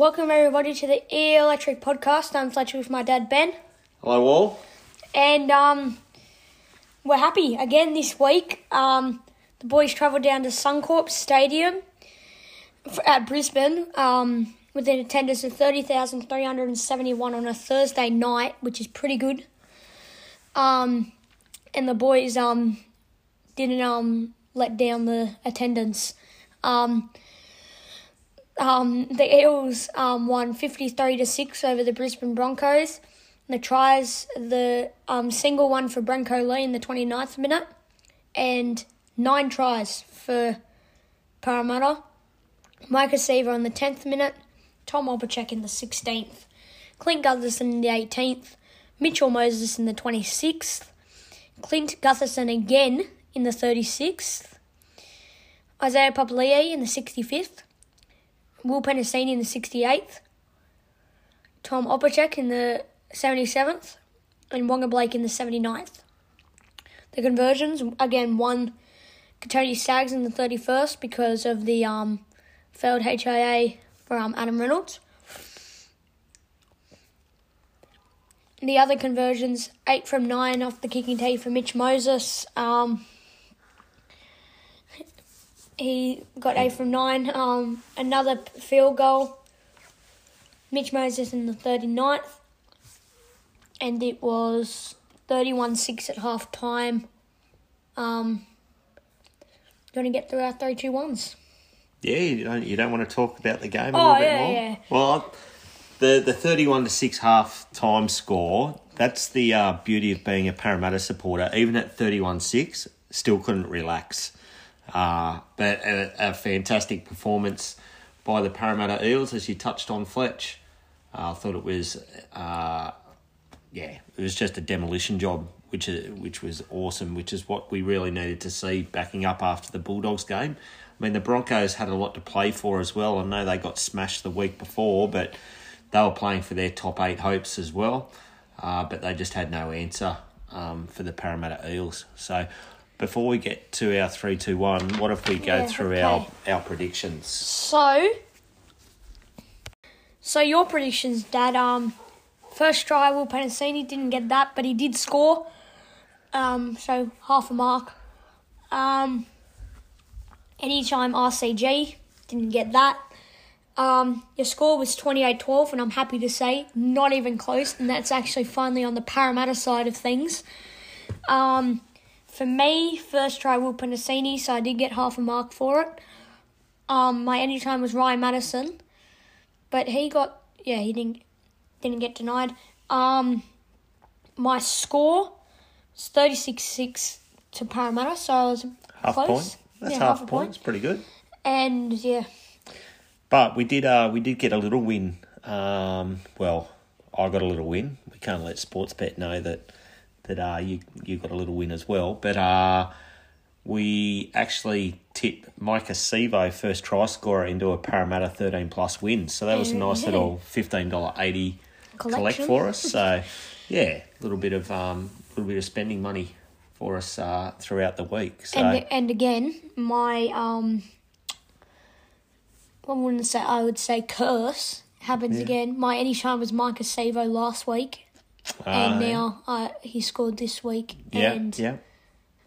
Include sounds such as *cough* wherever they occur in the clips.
Welcome everybody to the E Electric Podcast. I'm Fletcher with my dad Ben, Hello, all. and um, we're happy again this week. Um, the boys travelled down to Suncorp Stadium at Brisbane um, with an attendance of thirty thousand three hundred and seventy-one on a Thursday night, which is pretty good. Um, and the boys um didn't um let down the attendance. Um, um, the Eels um, won 53 to 6 over the Brisbane Broncos. The tries, the um, single one for Brenko Lee in the 29th minute, and nine tries for Parramatta. Maika Sivo in the 10th minute, Tom Opacek in the 16th, Clint Gutherson in the 18th, Mitchell Moses in the 26th, Clint Gutherson again in the 36th, Isaiah Papali'i in the 65th, Will Penisini in the 68th, Tom Opacek in the 77th, and Waqa Blake in the 79th. The conversions, again, one Kotoni Staggs in the 31st because of the um, failed HIA for um, Adam Reynolds. The other conversions, 8 from 9 off the kicking tee for Mitch Moses. Um, he got 8 from 9. Um, another field goal, Mitch Moses in the 39th. And it was 31 6 at half time. Um, going to get through our 3 2 1s. Yeah, you don't you don't want to talk about the game a Oh, little bit yeah, more. yeah. Well, the the thirty one to six half time score. That's the uh, beauty of being a Parramatta supporter. Even at thirty one six, still couldn't relax. Uh, but a, a fantastic performance by the Parramatta Eels, as you touched on, Fletch. Uh, I thought it was, uh, yeah, it was just a demolition job, which is, which was awesome, which is what we really needed to see backing up after the Bulldogs game. I mean, the Broncos had a lot to play for as well. I know they got smashed the week before, but they were playing for their top eight hopes as well. Uh, but they just had no answer um, for the Parramatta Eels. So before we get to our three, two, one, what if we go Yeah, through okay. our our predictions? So, so your predictions, Dad. Um, first try, Will Penisini didn't get that, but he did score. Um, so half a mark. Um, anytime RCG didn't get that. Um, your score was 28-12, and I'm happy to say not even close, and that's actually finally on the Parramatta side of things. Um, for me, first try Will Penisini, so I did get half a mark for it. Um, my anytime was Ryan Matterson, but he got yeah he didn't didn't get denied. Um, my score was thirty six six to Parramatta, so I was Half close. point. That's yeah, half, a a point. It's pretty good. And yeah, But we did uh we did get a little win. Um well, I got a little win. We can't let Sportsbet know that that uh you you got a little win as well. But uh we actually tipped Maika Sivo first try scorer into a Parramatta thirteen plus win. So that was a nice little fifteen dollar eighty collect for us. So *laughs* yeah, a little bit of um little bit of spending money for us uh throughout the week. So and and again my um, I wouldn't say I would say curse happens Yeah. again. My anytime was Maika Sivo last week, and now uh, he scored this week, yeah, and yeah.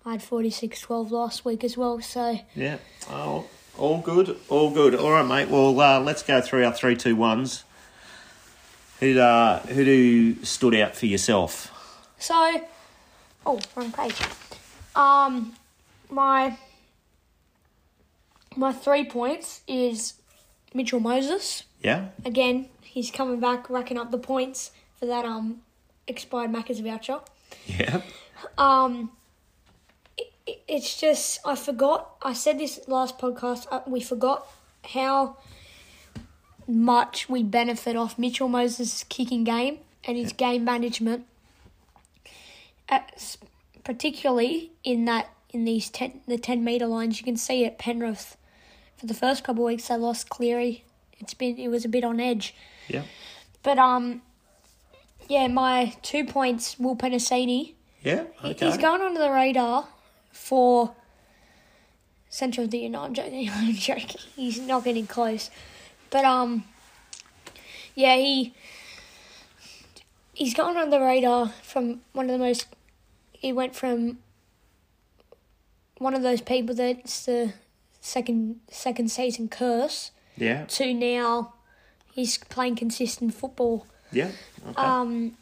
I had 46-12 last week as well. So Yeah. Oh, all good. All good. All right, mate. Well, uh, let's go through our three, two, ones. Who uh, who do stood out for yourself? So, oh, wrong page. Um, my my three points is Mitchell Moses. Yeah. Again, he's coming back, racking up the points for that um expired Macca's voucher. Yeah. Um, it, it- it's just I forgot. I said this last podcast. Uh, we forgot how much we benefit off Mitchell Moses' kicking game and his game management, At, particularly in that in these ten the ten meter lines. You can see at Penrith for the first couple of weeks they lost Cleary. It's been it was a bit on edge. Yeah. But um, yeah, my two points. Will Penisini. Yeah. Okay. He's going under the radar for Central of the year. No, I'm joking. *laughs* I'm joking. He's not getting close. But um, Yeah, he he's gone on the radar from one of the most. He went from one of those people that's the second second season curse Yeah. to now he's playing consistent football. Yeah. Okay. Um,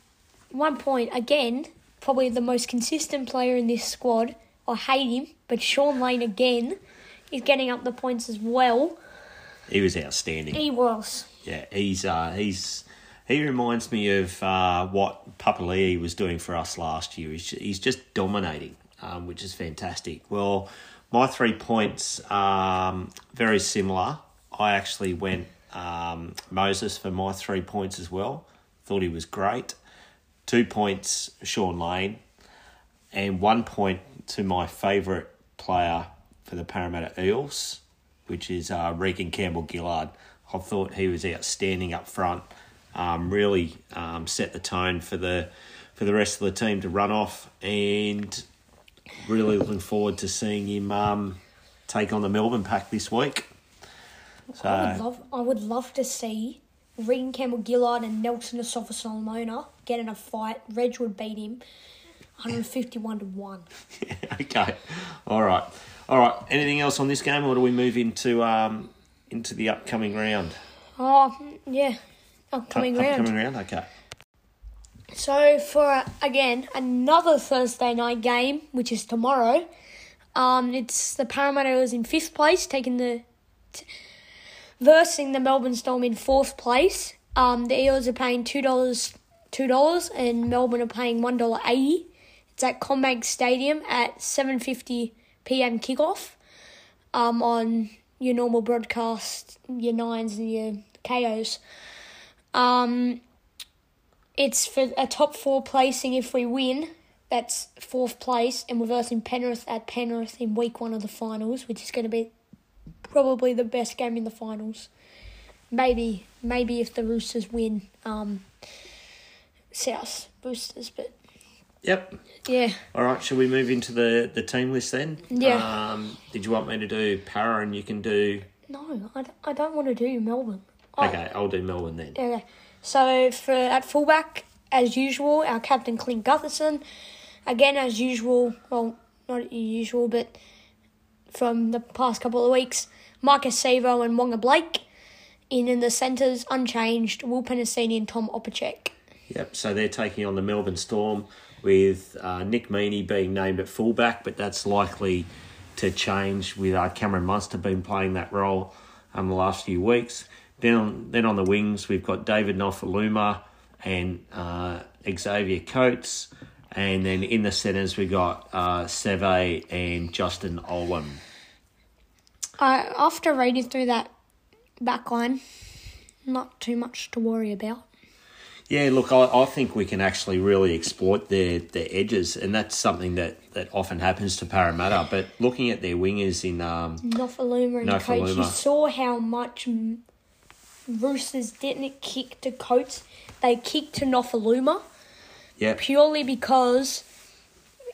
one point again, probably the most consistent player in this squad. I hate him, but Shaun Lane again, is getting up the points as well. he was outstanding. He was. Yeah, he's uh, he's he reminds me of uh, what Papali'i was doing for us last year. He's, he's just dominating, um, which is fantastic. Well, my three points um, very similar. I actually went um, Moses for my three points as well. Thought he was great. Two points Shaun Lane, and one point to my favourite player for the Parramatta Eels, which is uh, Reagan Campbell-Gillard. I thought he was outstanding up front. Um, really um, set the tone for the for the rest of the team to run off, and really looking forward to seeing him um, take on the Melbourne pack this week. So I would love. I would love to see Reagan Campbell-Gillard and Nelson Asofa-Solomona get in a fight. Reg would beat him, 151 to one. *laughs* okay, all right, all right. Anything else on this game, or do we move into um, into the upcoming round? Oh yeah, upcoming Up- round. Upcoming round. Okay. So for again another Thursday night game, which is tomorrow, um, it's the Parramatta Eels in fifth place, taking the t- versing the Melbourne Storm in fourth place. Um, the Eels are paying two dollars, two dollars, and Melbourne are paying one dollar eighty. It's at CommBank Stadium at seven fifty p.m. kickoff. Um, on your normal broadcast, your nines and your Kayos. Um, it's for a top four placing if we win. That's fourth place, and we're versing Penrith at Penrith in week one of the finals, which is going to be probably the best game in the finals. Maybe, maybe if the Roosters win, um, South Roosters, but Yep. yeah, All right. Shall we move into the the team list then? Yeah. Um, did you want me to do Para and you can do? no, I, d- I don't want to do Melbourne. I- Okay, I'll do Melbourne then. Okay. So for at fullback, as usual, our captain Clint Gutherson. Again, as usual, well, not usual, but from the past couple of weeks, Marcus Savo and Waqa Blake. In in the centres, unchanged, Will Penisini and Tom Opacek. Yep. So they're taking on the Melbourne Storm with uh, Nick Meaney being named at fullback, but that's likely to change with uh, Cameron Munster been playing that role um, the last few weeks. Then on, then on the wings, we've got David Nofoaluma and uh, Xavier Coates. And then in the centres, we've got uh, Seve and Justin Olam. I after reading through that backline, not too much to worry about. Yeah, look, I, I think we can actually really exploit their, their edges, and that's something that, that often happens to Parramatta. But looking at their wingers in um, Nofoaluma and Coates, you saw how much Roosters didn't kick to Coates. They kicked to Nofoaluma. yeah, purely because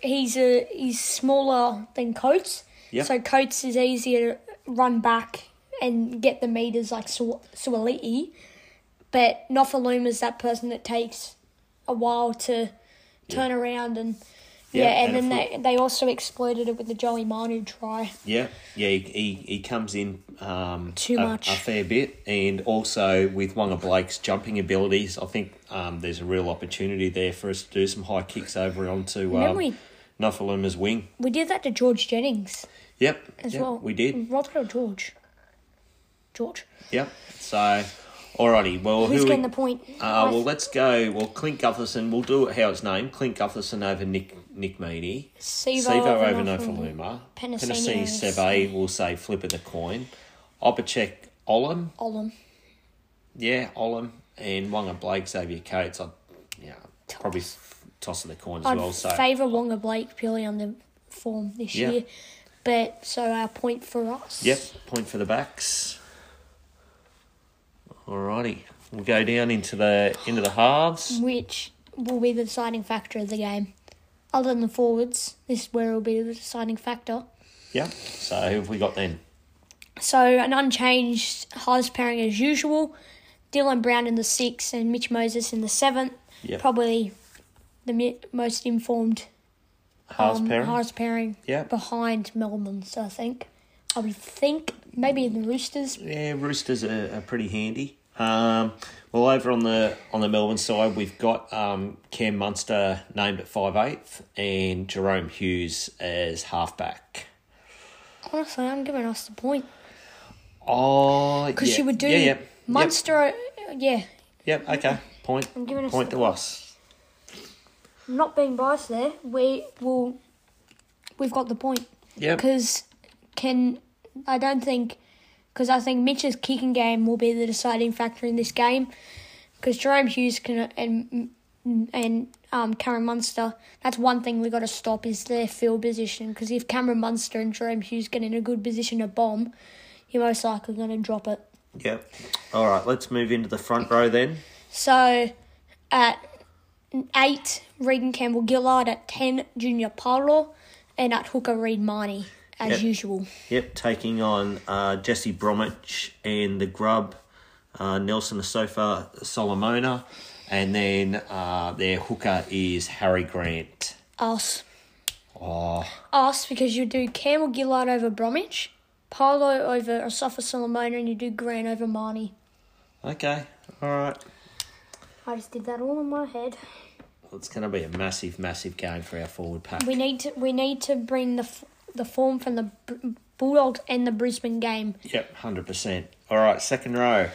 he's a he's smaller than Coates. Yep. So Coates is easier to run back and get the meters like Su- Suoliti. But Nofoaluma's that person that takes a while to turn around and yeah, Yeah, and, and then they, they also exploited it with the Joey Manu try. yeah, yeah. He, he, he comes in um, Too a, much. a fair bit, and also with Waqa Blake's jumping abilities, I think um, there's a real opportunity there for us to do some high kicks over onto um, Nofoaluma's wing. We did that to George Jennings Yep, as yep, well. we did. Robert or George? George. Yep. So, alrighty. Well, Who's who we- getting the point? Uh, well, let's go. Well, Clint Gutherson. We'll do it how it's named. Clint Gutherson over Nick Nick Meaney. Sivo over Nofoaluma. Penisini Seve will say flip of the coin. Opacek Olam. Olam. Yeah, Olam. And Waqa Blake, Xavier Coates. I'd yeah, probably toss of the coin as I'd well. So, favour Waqa Blake purely on the form this Yeah. year. But so our point for us. yep, point for the backs. Alrighty. We'll go down into the into the halves. Which will be the deciding factor of the game. Other than the forwards, this is where it will be the deciding factor. Yep. So who have we got then? So an unchanged halves pairing as usual. Dylan Brown in the sixth and Mitch Moses in the seventh. Yep. Probably the most informed Haas um, pairing. Pairing Yep. behind Melbourne's, I think. I would think maybe the Roosters. Yeah, Roosters are, are pretty handy. Um, well, over on the on the Melbourne side, we've got um, Cam Munster named at five eighth and Jahrome Hughes as halfback. Honestly, I'm giving us the point Oh, because yeah. you would do yeah, yeah. Munster. uh, Yeah, Yep. yep. Okay. Point. I'm giving us Point the to us. Not being biased there. We will. We've got the point. Yep. because can I don't think because I think Mitch's kicking game will be the deciding factor in this game because Jahrome Hughes can and and um, Cameron Munster. That's one thing we got to stop is their field position because if Cameron Munster and Jahrome Hughes get in a good position to bomb, you're most likely going to drop it. Yep. All right. Let's move into the front row then. So at eight, Regan Campbell Gillard. At ten, Junior Paulo, and at hooker Reed Mahoney as Yep. usual. Yep. Taking on uh, Jesse Bromwich and the Grub, uh, Nelson Asofa Solomona, and then uh, their hooker is Harry Grant. Us. Oh, us because you do Campbell Gillard over Bromwich, Paulo over Asofa-Solomona, and you do Grant over Mahoney. okay. All right. I just did that all in my head. It's going to be a massive, massive game for our forward pack. We need to we need to bring the f- the form from the B- Bulldogs and the Brisbane game Yep, hundred percent. All right, second row.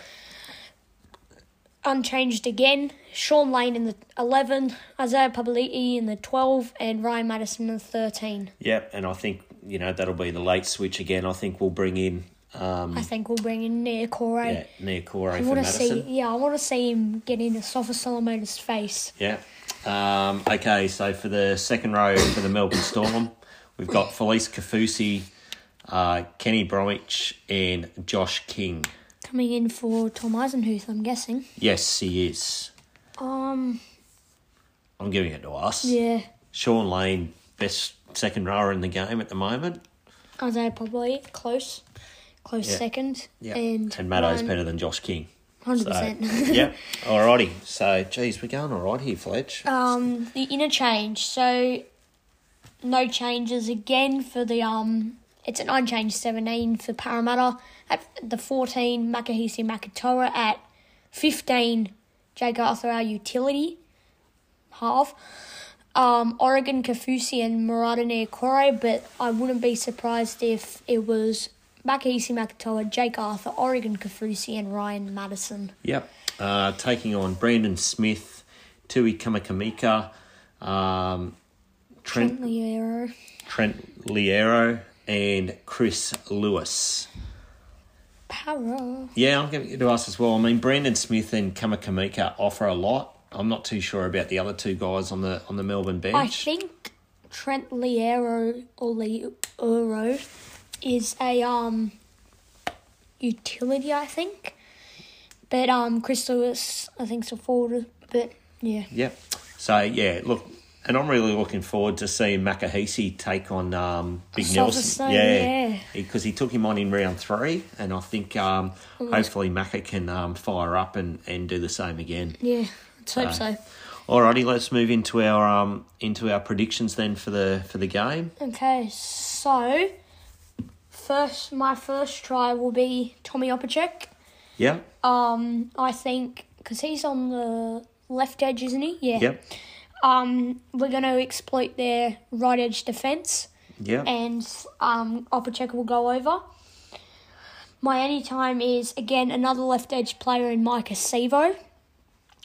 unchanged again. Shaun Lane in the eleven, Isaiah Papali'i in the twelve, and Ryan Matterson in the thirteen. Yep, and I think you know that'll be the late switch again. I think we'll bring in um, I think we'll bring in Niukore. yeah Niukore I for want to see, yeah, I want to see him get into Sofa Solomona's face. Yeah. Um, okay, so for the second row for the Melbourne Storm, we've got Felise Kaufusi, uh, Kenny Bromwich, and Josh King. Coming in for Tom Eisenhuth, I'm guessing. Yes, he is. Um, I'm giving it to us. yeah. Shaun Lane, best second rower in the game at the moment. Isaiah probably close, close Yeah. second, Yeah. and And Maddo's better than Josh King. Hundred So, *laughs* percent. yep. Alrighty. So, geez, we're going all right here, Fletch. Um, the interchange. So, no changes again for the um. It's an unchanged seventeen for Parramatta at the fourteen. Makahesi Makatoa at fifteen. Jake Arthur our utility half. Um, Oregon Kaufusi and Murata Kore, but I wouldn't be surprised if it was Makahesi Makatoa, Jake Arthur, Oregon Kaufusi, and Ryan Matterson. Yep. Uh, taking on Brandon Smith, Tui Kamikamica, um, Trent, Trent Loiero. Trent Loiero, and Chris Lewis. Power. Yeah, I'm going to to us as well. I mean, Brandon Smith and Kamikamica offer a lot. I'm not too sure about the other two guys on the on the Melbourne bench. I think Trent Loiero or Loiero is a um utility, I think. But um Chris Lewis I think's a forward but yeah. Yep. So yeah, look, and I'm really looking forward to seeing Makahesi take on um, Big Nelson. Yeah. because he took him on in round three, and I think um, hopefully Maka can um, fire up and, and do the same again. Yeah. Let's hope so. Alrighty, let's move into our um, into our predictions then for the for the game. Okay, so first my first try will be Tommy Opacek. Yeah. Um I think because he's on the left edge, isn't he? Yeah. Yep. Um, we're going to exploit their right edge defence. Yeah. and um, Opacek will go over. My anytime is again another left edge player in Maika Sivo.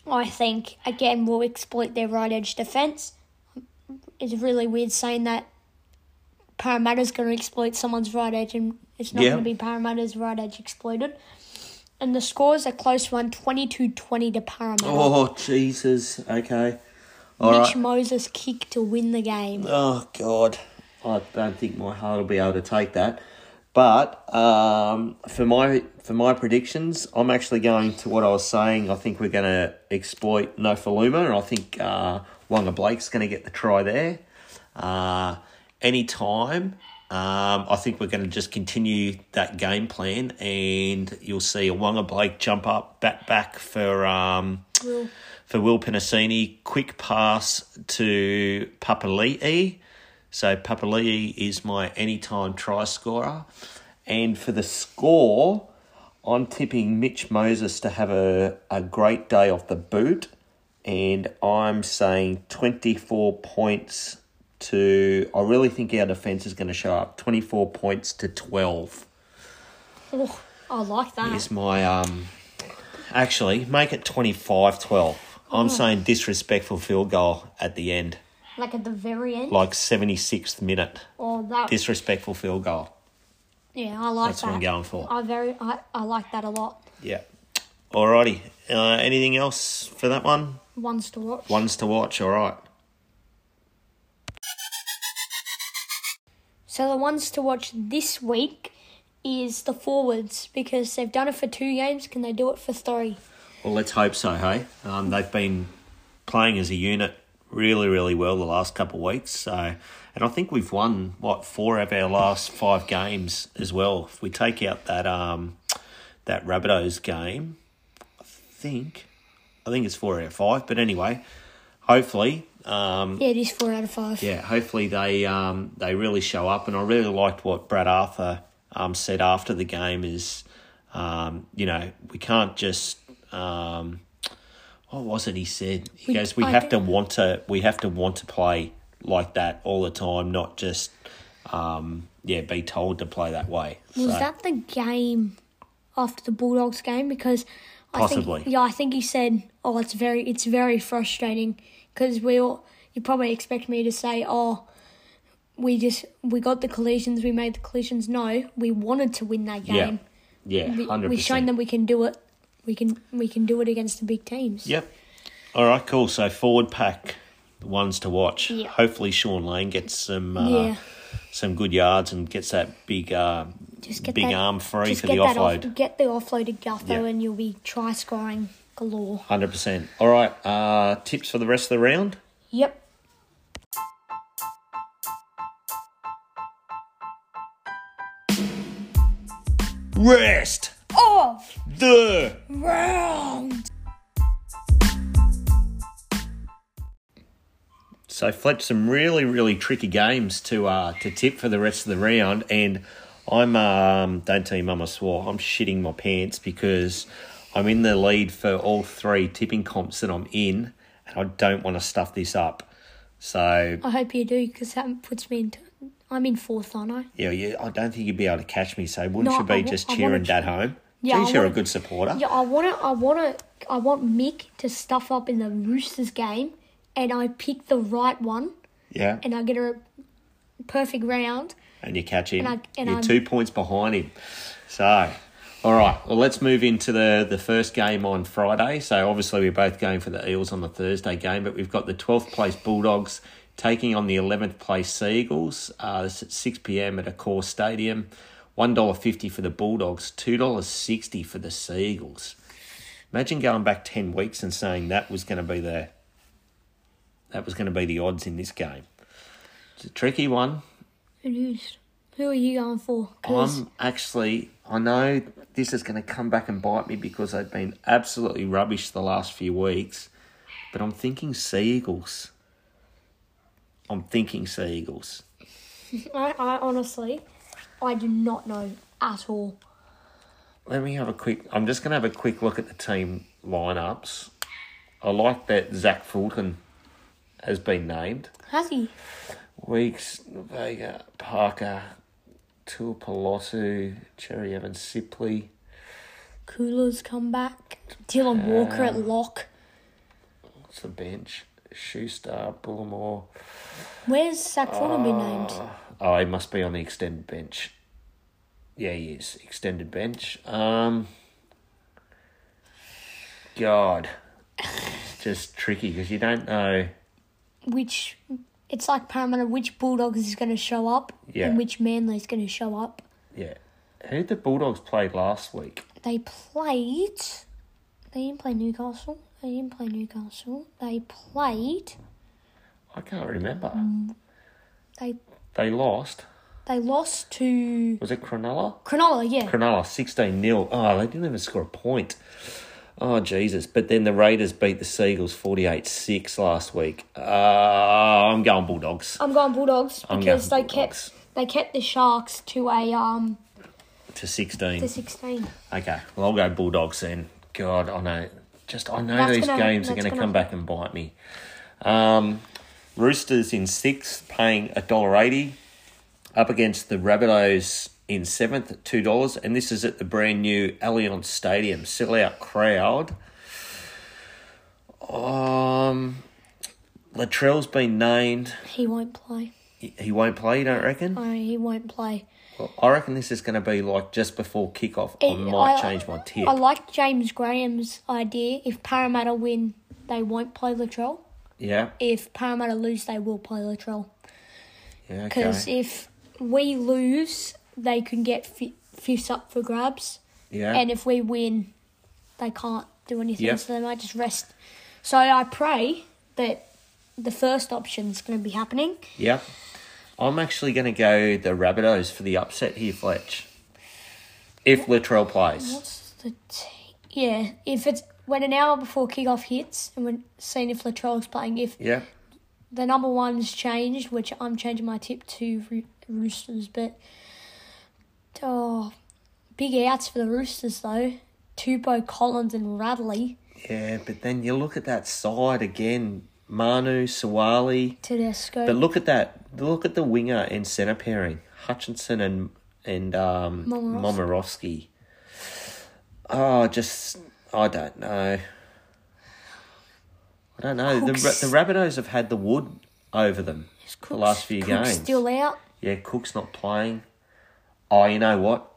I think again we'll exploit their right edge defense. It's really weird saying that Parramatta's going to exploit someone's right edge and it's not Yeah. going to be Parramatta's right edge exploited. And the score's a close one, 22-20 to Parramatta. Oh Jesus. Okay. All Mitch right. Moses kick to win the game. Oh God, I don't think my heart will be able to take that. But um, for my for my predictions, I'm actually going to what I was saying. I think we're going to exploit Nofoaluma, and I think uh, Waqa Blake's going to get the try there. Uh, anytime Um, I think we're going to just continue that game plan, and you'll see a Waqa Blake jump up, bat back for um, Will. for Will Penisini. Quick pass to Papali'i. So Papali'i is my anytime try scorer. And for the score, I'm tipping Mitch Moses to have a, a great day off the boot. And I'm saying 24 points to. I really think our defence is going to show up. 24 points to 12 Oh, I like that. is my. um. Actually, make it 25 12. I'm saying disrespectful field goal at the end, Like at the very end. like 76th minute. or that. Disrespectful field goal. yeah, I like That's that. what I'm going for. I very, I, I like that a lot. Yeah. Alrighty. Uh, anything else for that one? Ones to watch. Ones to watch. All right. So the ones to watch this week is the forwards because they've done it for two games. Can they do it for three? Well, let's hope so. Hey, um, they've been playing as a unit really, really well the last couple of weeks. So, and I think we've won what four of our last five games as well. If we take out that um, that Rabbitohs game, I think I think it's four out of five. But anyway, hopefully, um, Yeah, it is four out of five. yeah, hopefully they um, they really show up. And I really liked what Brad Arthur um, said after the game is, um, you know, we can't just. Um, what was it he said? He We- goes, we I have to want to we have to want to play like that all the time, not just um, yeah, be told to play that way. Was So, that the game after the Bulldogs game? Because I Possibly. think yeah, I think he said, "Oh, it's very, it's very frustrating because we all." You probably expect me to say, "Oh, we just we got the collisions, we made the collisions." No, we wanted to win that game. yeah, We, hundred we've shown them we can do it. We can we can do it against the big teams. Yep. All right, cool. So forward pack, the ones to watch. Yeah. Hopefully, Shaun Lane gets some. Uh, Yeah. some good yards and gets that big uh, Just get big that, arm free for get the offload. Off, get the offloaded Gutho, Yeah. and you'll be try scoring galore. Hundred percent. All right. Uh, tips for the rest of the round. Yep. Rest Off the round. So Fletch, some really really tricky games to uh to tip for the rest of the round, and I'm um don't tell your mum I swore I'm shitting my pants because I'm in the lead for all three tipping comps that I'm in, and I don't want to stuff this up. So I hope you do because that puts me into. I'm in fourth, aren't I? yeah, yeah, I don't think you'd be able to catch me. So wouldn't No, you be wa- just I cheering Dad cheer- home? Yeah, I Geez, you're a wanna- good supporter. Yeah, I wanna, I wanna, I want Mick to stuff up in the Roosters game, and I pick the right one, Yeah. and I get a perfect round. And you catch him. And I- and You're I'm- two points behind him. So, all right. Well, let's move into the the first game on Friday. So, obviously, we're both going for the Eels on the Thursday game, but we've got the 12th place Bulldogs taking on the 11th place Seagulls. Uh, this at 6 p.m. at Accor stadium. $1.50 for the Bulldogs, $2.60 for the Seagulls. Imagine going back 10 weeks and saying that was going to be the that was going to be the odds in this game. It's a tricky one. It is. Who are you going for? 'Cause I'm actually, I know this is going to come back and bite me because they've been absolutely rubbish the last few weeks, but I'm thinking Sea Eagles. I'm thinking Sea Eagles. *laughs* I, I honestly, I do not know at all. Let me have a quick, I'm just going to have a quick look at the team lineups. I like that Zach Fulton has been named. Has he? Weeks, Vega, Parker, Tuapolotu, Cherry Evans, Sipley. Coolers come back. Dylan Walker at lock. What's the bench? Schuster, Bullimore. Where's Zach Fulton been named? Oh, he must be on the extended bench. Yeah, he is. Extended bench. Um, God. It's just tricky because you don't know. Which it's like Parramatta. Which Bulldogs is going to show up Yeah. and which Manly is going to show up. Yeah. Who did the Bulldogs play last week? They played. They didn't play Newcastle. They didn't play Newcastle. They played. I can't remember. Mm. They They lost. They lost to Was it Cronulla? Cronulla, yeah. Cronulla, 16 0. Oh, they didn't even score a point. Oh, Jesus. But then the Raiders beat the Seagulls 48 6 last week. Uh, I'm going Bulldogs I'm going Bulldogs I'm because going they Bulldogs. kept they kept the Sharks to a um to 16. to sixteen. Okay, well, I'll go Bulldogs then. God, I know. Just, I know That's these gonna- games are going to come back and bite me. Um, Roosters in sixth, paying $1.80. Up against the Rabbitohs in seventh at $2. And this is at the brand new Allianz Stadium. Sell out crowd. Um, Latrell's been named. He won't play. He he won't play, you don't reckon? No, he won't play. Well, I reckon this is going to be like just before kickoff. I might I- change my tip. I like James Graham's idea. If Parramatta win, they won't play Latrell. yeah, If Parramatta lose, they will play Latrell. yeah, Because okay. if we lose, they can get fi- fifths up for grabs. Yeah, And if we win, they can't do anything, so they might just rest. So I pray that the first option is going to be happening. yeah. I'm actually going to go the Rabbitohs for the upset here, Fletch. If Latrell plays. What's the t- yeah? If it's when an hour before kickoff hits, and we're seeing if Latrell's playing. If Yeah, the number one's changed, which I'm changing my tip to Roosters, but oh, big outs for the Roosters though. Tupo, Collins, and Radley yeah, but then you look at that side again. Manu, Sawali. Tedesco. But look at that. Look at the winger and centre pairing. Hutchinson and and um, Momorowski. Oh, just I don't know. I don't know. The Cooks. the Rabbitohs have had the wood over them the last few Cook's games. still out. Yeah, Cook's not playing. Oh, you know what?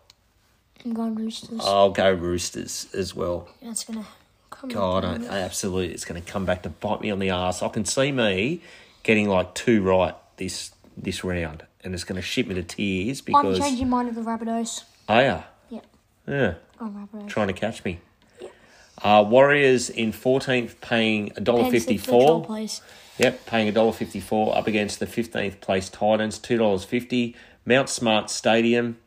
I'm going Roosters. I'll go Roosters as well. That's gonna come. God, I, I absolutely, it's going to come back to bite me on the ass. I can see me getting like two right this this round, and it's going to ship me to tears because I'm changing mine to the Rabbitohs. Oh yeah, Yeah, yeah, Rabbitohs. trying to catch me. Uh, Warriors in fourteenth, paying a dollar fifty four. Yep, paying a dollar fifty four up against the fifteenth place Titans, two dollars fifty. Mount Smart Stadium.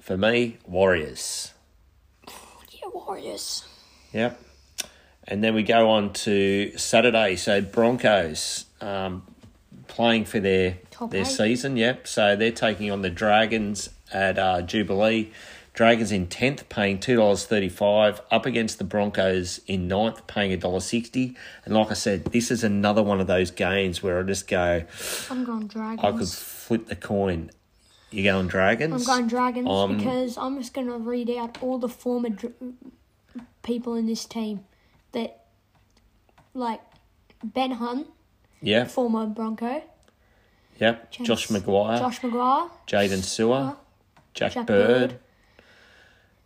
For me, Warriors. Yeah, Warriors. Yep. And then we go on to Saturday. So Broncos um, playing for their Top their eight. season. Yep. So they're taking on the Dragons at uh, Jubilee. Dragons in tenth, paying two dollars thirty five. Up against the Broncos in ninth, paying a dollar sixty. And like I said, this is another one of those games where I just go, I'm going Dragons. I could flip the coin. You're going Dragons? I'm going Dragons Um, because I'm just going to read out all the former dr- people in this team that, like, Ben Hunt, Yep. former Bronco, Yep. James- Josh McGuire, Josh McGuire, Jaden Sewer, Jack, Jack Bird. Bird.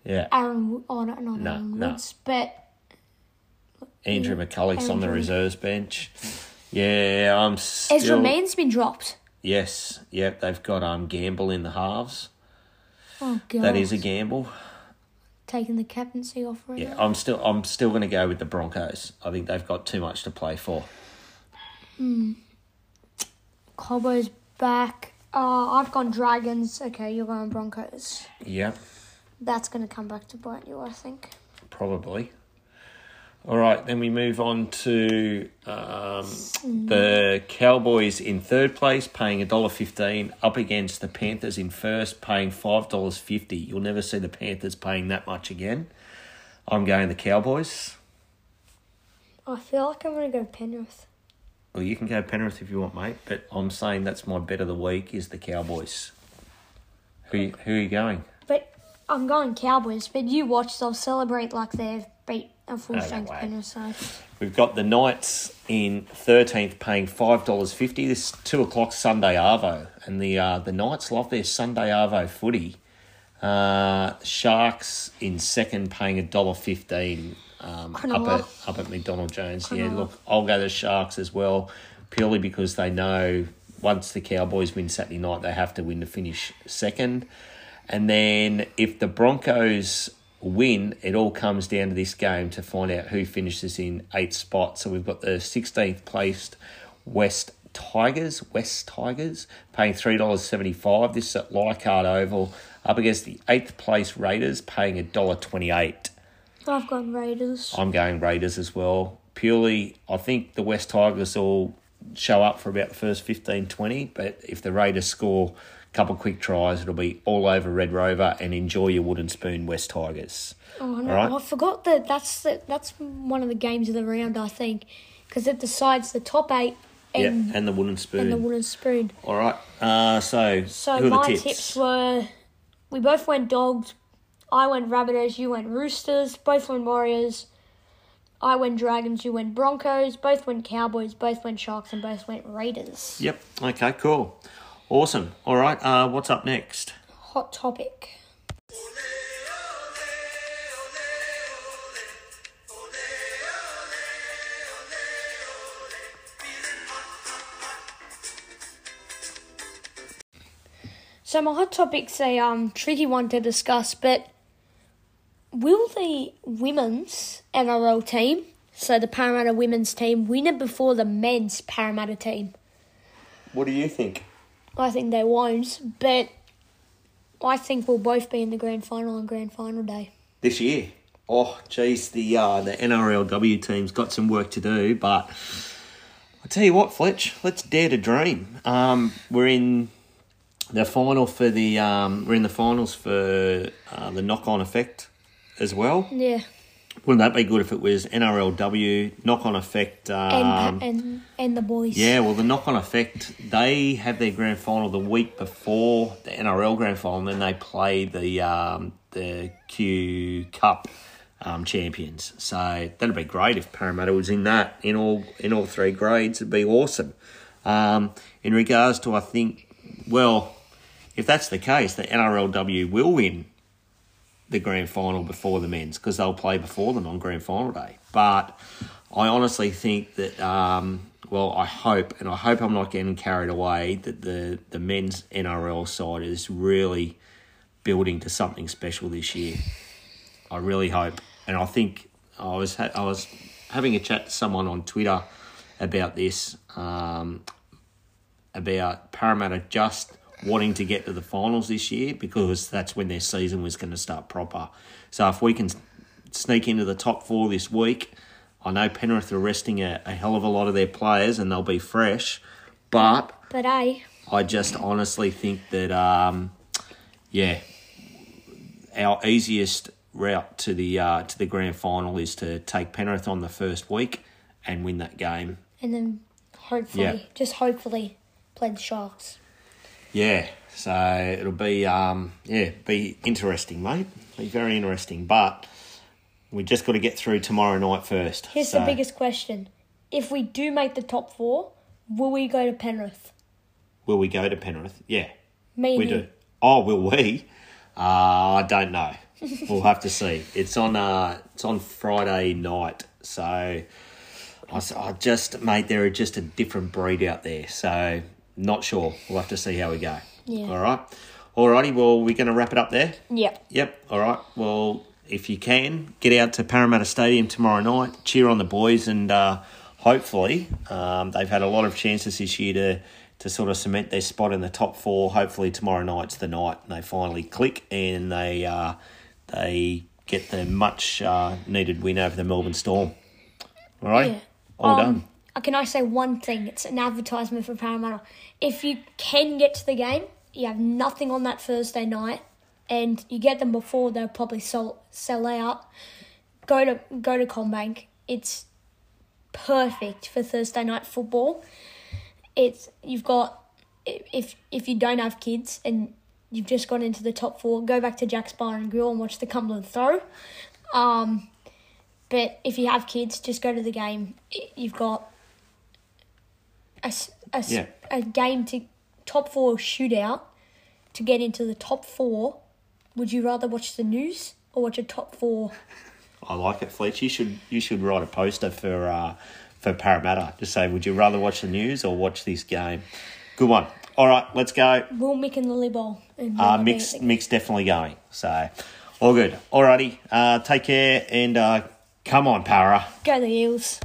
Yeah. Aaron, oh, no, not No, Aaron no. Woods, but Andrew McCullough's on the reserves bench. Yeah, I'm still. Ezra Mam's been dropped. Yes, yep. They've got um gamble in the halves. Oh, God. That is a gamble. Taking the captaincy off right Yeah, now. I'm still. I'm still going to go with the Broncos. I think they've got too much to play for. Cobbo's back. Uh, I've gone Dragons. Okay, you're going Broncos. Yeah, That's going to come back to bite you, I think. probably. All right, then we move on to um, the Cowboys in third place, paying a dollar fifteen, up against the Panthers in first, paying five dollars fifty. You'll never see the Panthers paying that much again. I'm going the Cowboys. I feel like I'm going to go Penrith. Well, you can go Penrith if you want, mate, but I'm saying that's my bet of the week is the Cowboys. Who who are you going? I'm going Cowboys. But you watch, they'll celebrate like they've beat a full no strength side. We've got the Knights in thirteenth, paying five dollars fifty. This two o'clock Sunday arvo, and the uh, the Knights love their Sunday arvo footy. Uh, Sharks in second, paying a dollar fifteen. Um, up at up at McDonald Jones. Yeah, look, I'll go the Sharks as well, purely because they know once the Cowboys win Saturday night, they have to win to finish second. And then if the Broncos win, it all comes down to this game to find out who finishes in eighth spot. So we've got the 16th placed West Tigers, West Tigers, paying $3.75. This is at Leichhardt Oval, up against the eighth place Raiders, paying $1.28. I've gone Raiders. I'm going Raiders as well. Purely, I think the West Tigers will show up for about the first 15 20, but if the Raiders score couple quick tries, it'll be all over Red Rover and enjoy your wooden spoon, West Tigers. Oh no, right. I forgot that that's the, that's one of the games of the round. I think because it decides the top eight and yeah, and the wooden spoon. and the wooden spoon. All right. Uh, so, So who are the my tips? tips? were, we both went dogs. I went rabbiters. You went roosters. Both went warriors. I went dragons. You went broncos. Both went cowboys. Both went sharks, and both went raiders. Yep. Okay. Cool. Awesome. All right. Uh, what's up next? Hot topic. So my hot topic's a um tricky one to discuss, but will the women's NRL team, so the Parramatta women's team, win it before the men's Parramatta team? What do you think? I think they won't, but I think we'll both be in the grand final on grand final day. This year. Oh, geez, the uh, the NRLW team's got some work to do, but I tell you what, Fletch, let's dare to dream. Um, we're in the final for the um, we're in the finals for uh, the knock on effect as well. Yeah, Wouldn't that be good if it was NRLW knock on effect? and Um, and and the boys. yeah, well, the knock on effect, they have their grand final the week before the NRL grand final, and then they play the um, the Q Cup um, champions. So that'd be great if Parramatta was in that in all in all three grades. It'd be awesome. Um, in regards to, I think, well, if that's the case, the NRLW will win the grand final before the men's because they'll play before them on grand final day. But I honestly think that, um, well, I hope, and I hope I'm not getting carried away, that the, the men's NRL side is really building to something special this year. I really hope, and I think I was ha- I was having a chat to someone on Twitter about this, um, about Parramatta just wanting to get to the finals this year because that's when their season was going to start proper. So if we can sneak into the top four this week, I know Penrith are resting a, a hell of a lot of their players and they'll be fresh, but but a I just honestly think that, um, yeah, our easiest route to the uh, to the grand final is to take Penrith on the first week and win that game. and then hopefully, Yeah. just hopefully, play the sharks. Yeah, so it'll be um, yeah, be interesting, mate. Be very interesting, but we just got to get through tomorrow night first. Here's So, the biggest question: If we do make the top four, will we go to Penrith? Will we go to Penrith? Yeah, Me we do. Oh, will we? Uh, I don't know. *laughs* we'll have to see. It's on uh, it's on Friday night, so I just mate, they're just a different breed out there. So not sure. We'll have to see how we go. Yeah. All right. Alrighty. Well, we're going to wrap it up there. Yep. Yep. All right. Well, if you can, get out to Parramatta Stadium tomorrow night, cheer on the boys, and uh, hopefully um, they've had a lot of chances this year to to sort of cement their spot in the top four. Hopefully tomorrow night's the night and they finally click and they uh, they get the much uh, needed win over the Melbourne Storm. All right. Yeah. All Um, done. Uh, Can I say one thing? It's an advertisement for Parramatta. If you can get to the game, you have nothing on that Thursday night, and you get them before they'll probably sell sell out. Go to go to CommBank. It's perfect for Thursday night football. It's you've got if if you don't have kids and you've just got into the top four, go back to Jack's Bar and Grill and watch the Cumberland Throw. Um, but if you have kids, just go to the game. You've got a, a Yeah. a game to top four shootout to get into the top four. Would you rather watch the news or watch a top four? I like it, Fletch. You should you should write a poster for uh, for Parramatta. Just say, would you rather watch the news or watch this game? Good one. All right, let's go. Will Mick and Lily Bowl? And Uh, mix mix definitely going. So, all good. Alrighty. Uh, take care and uh, come on, Para. Go the Eels.